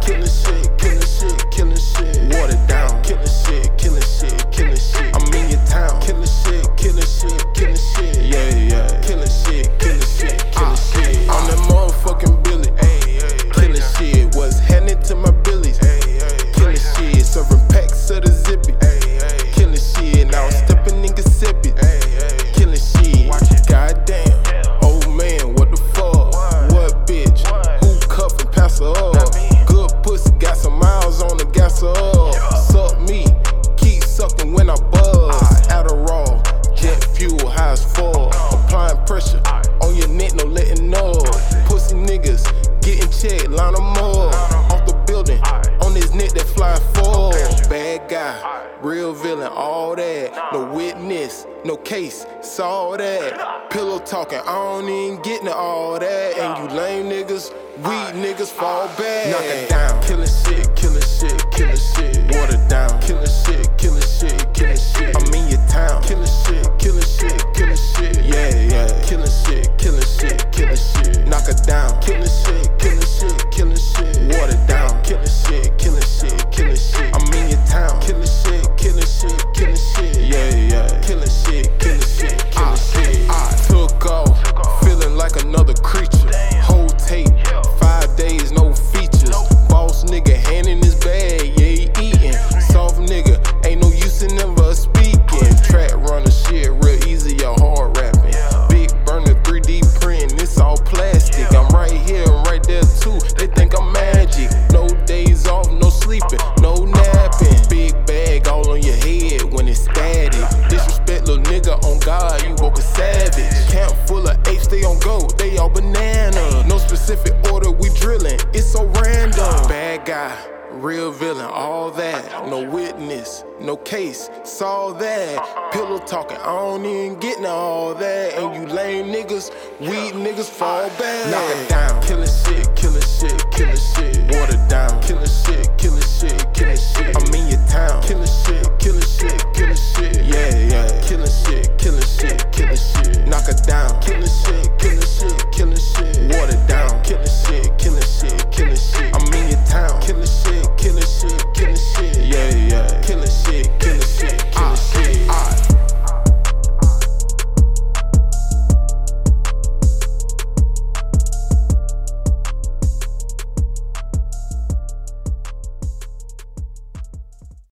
killing shit. All that. No witness, no case, saw that. Pillow talking, I don't even get into all that. And you lame niggas, weak niggas fall back. Knock it down, killing shit, killing shit, killing shit. Water down, killing shit, killing shit, killing shit. I'm in your town, killing shit, killing shit, killing shit. Yeah, yeah, killing shit, killing shit, killing shit. Knock it down, killing shit, guy. Real villain, all that. No witness, no case, saw that. Pillow talking, I don't even get all that. And you lame niggas, weed niggas fall uh, back. Knock it down,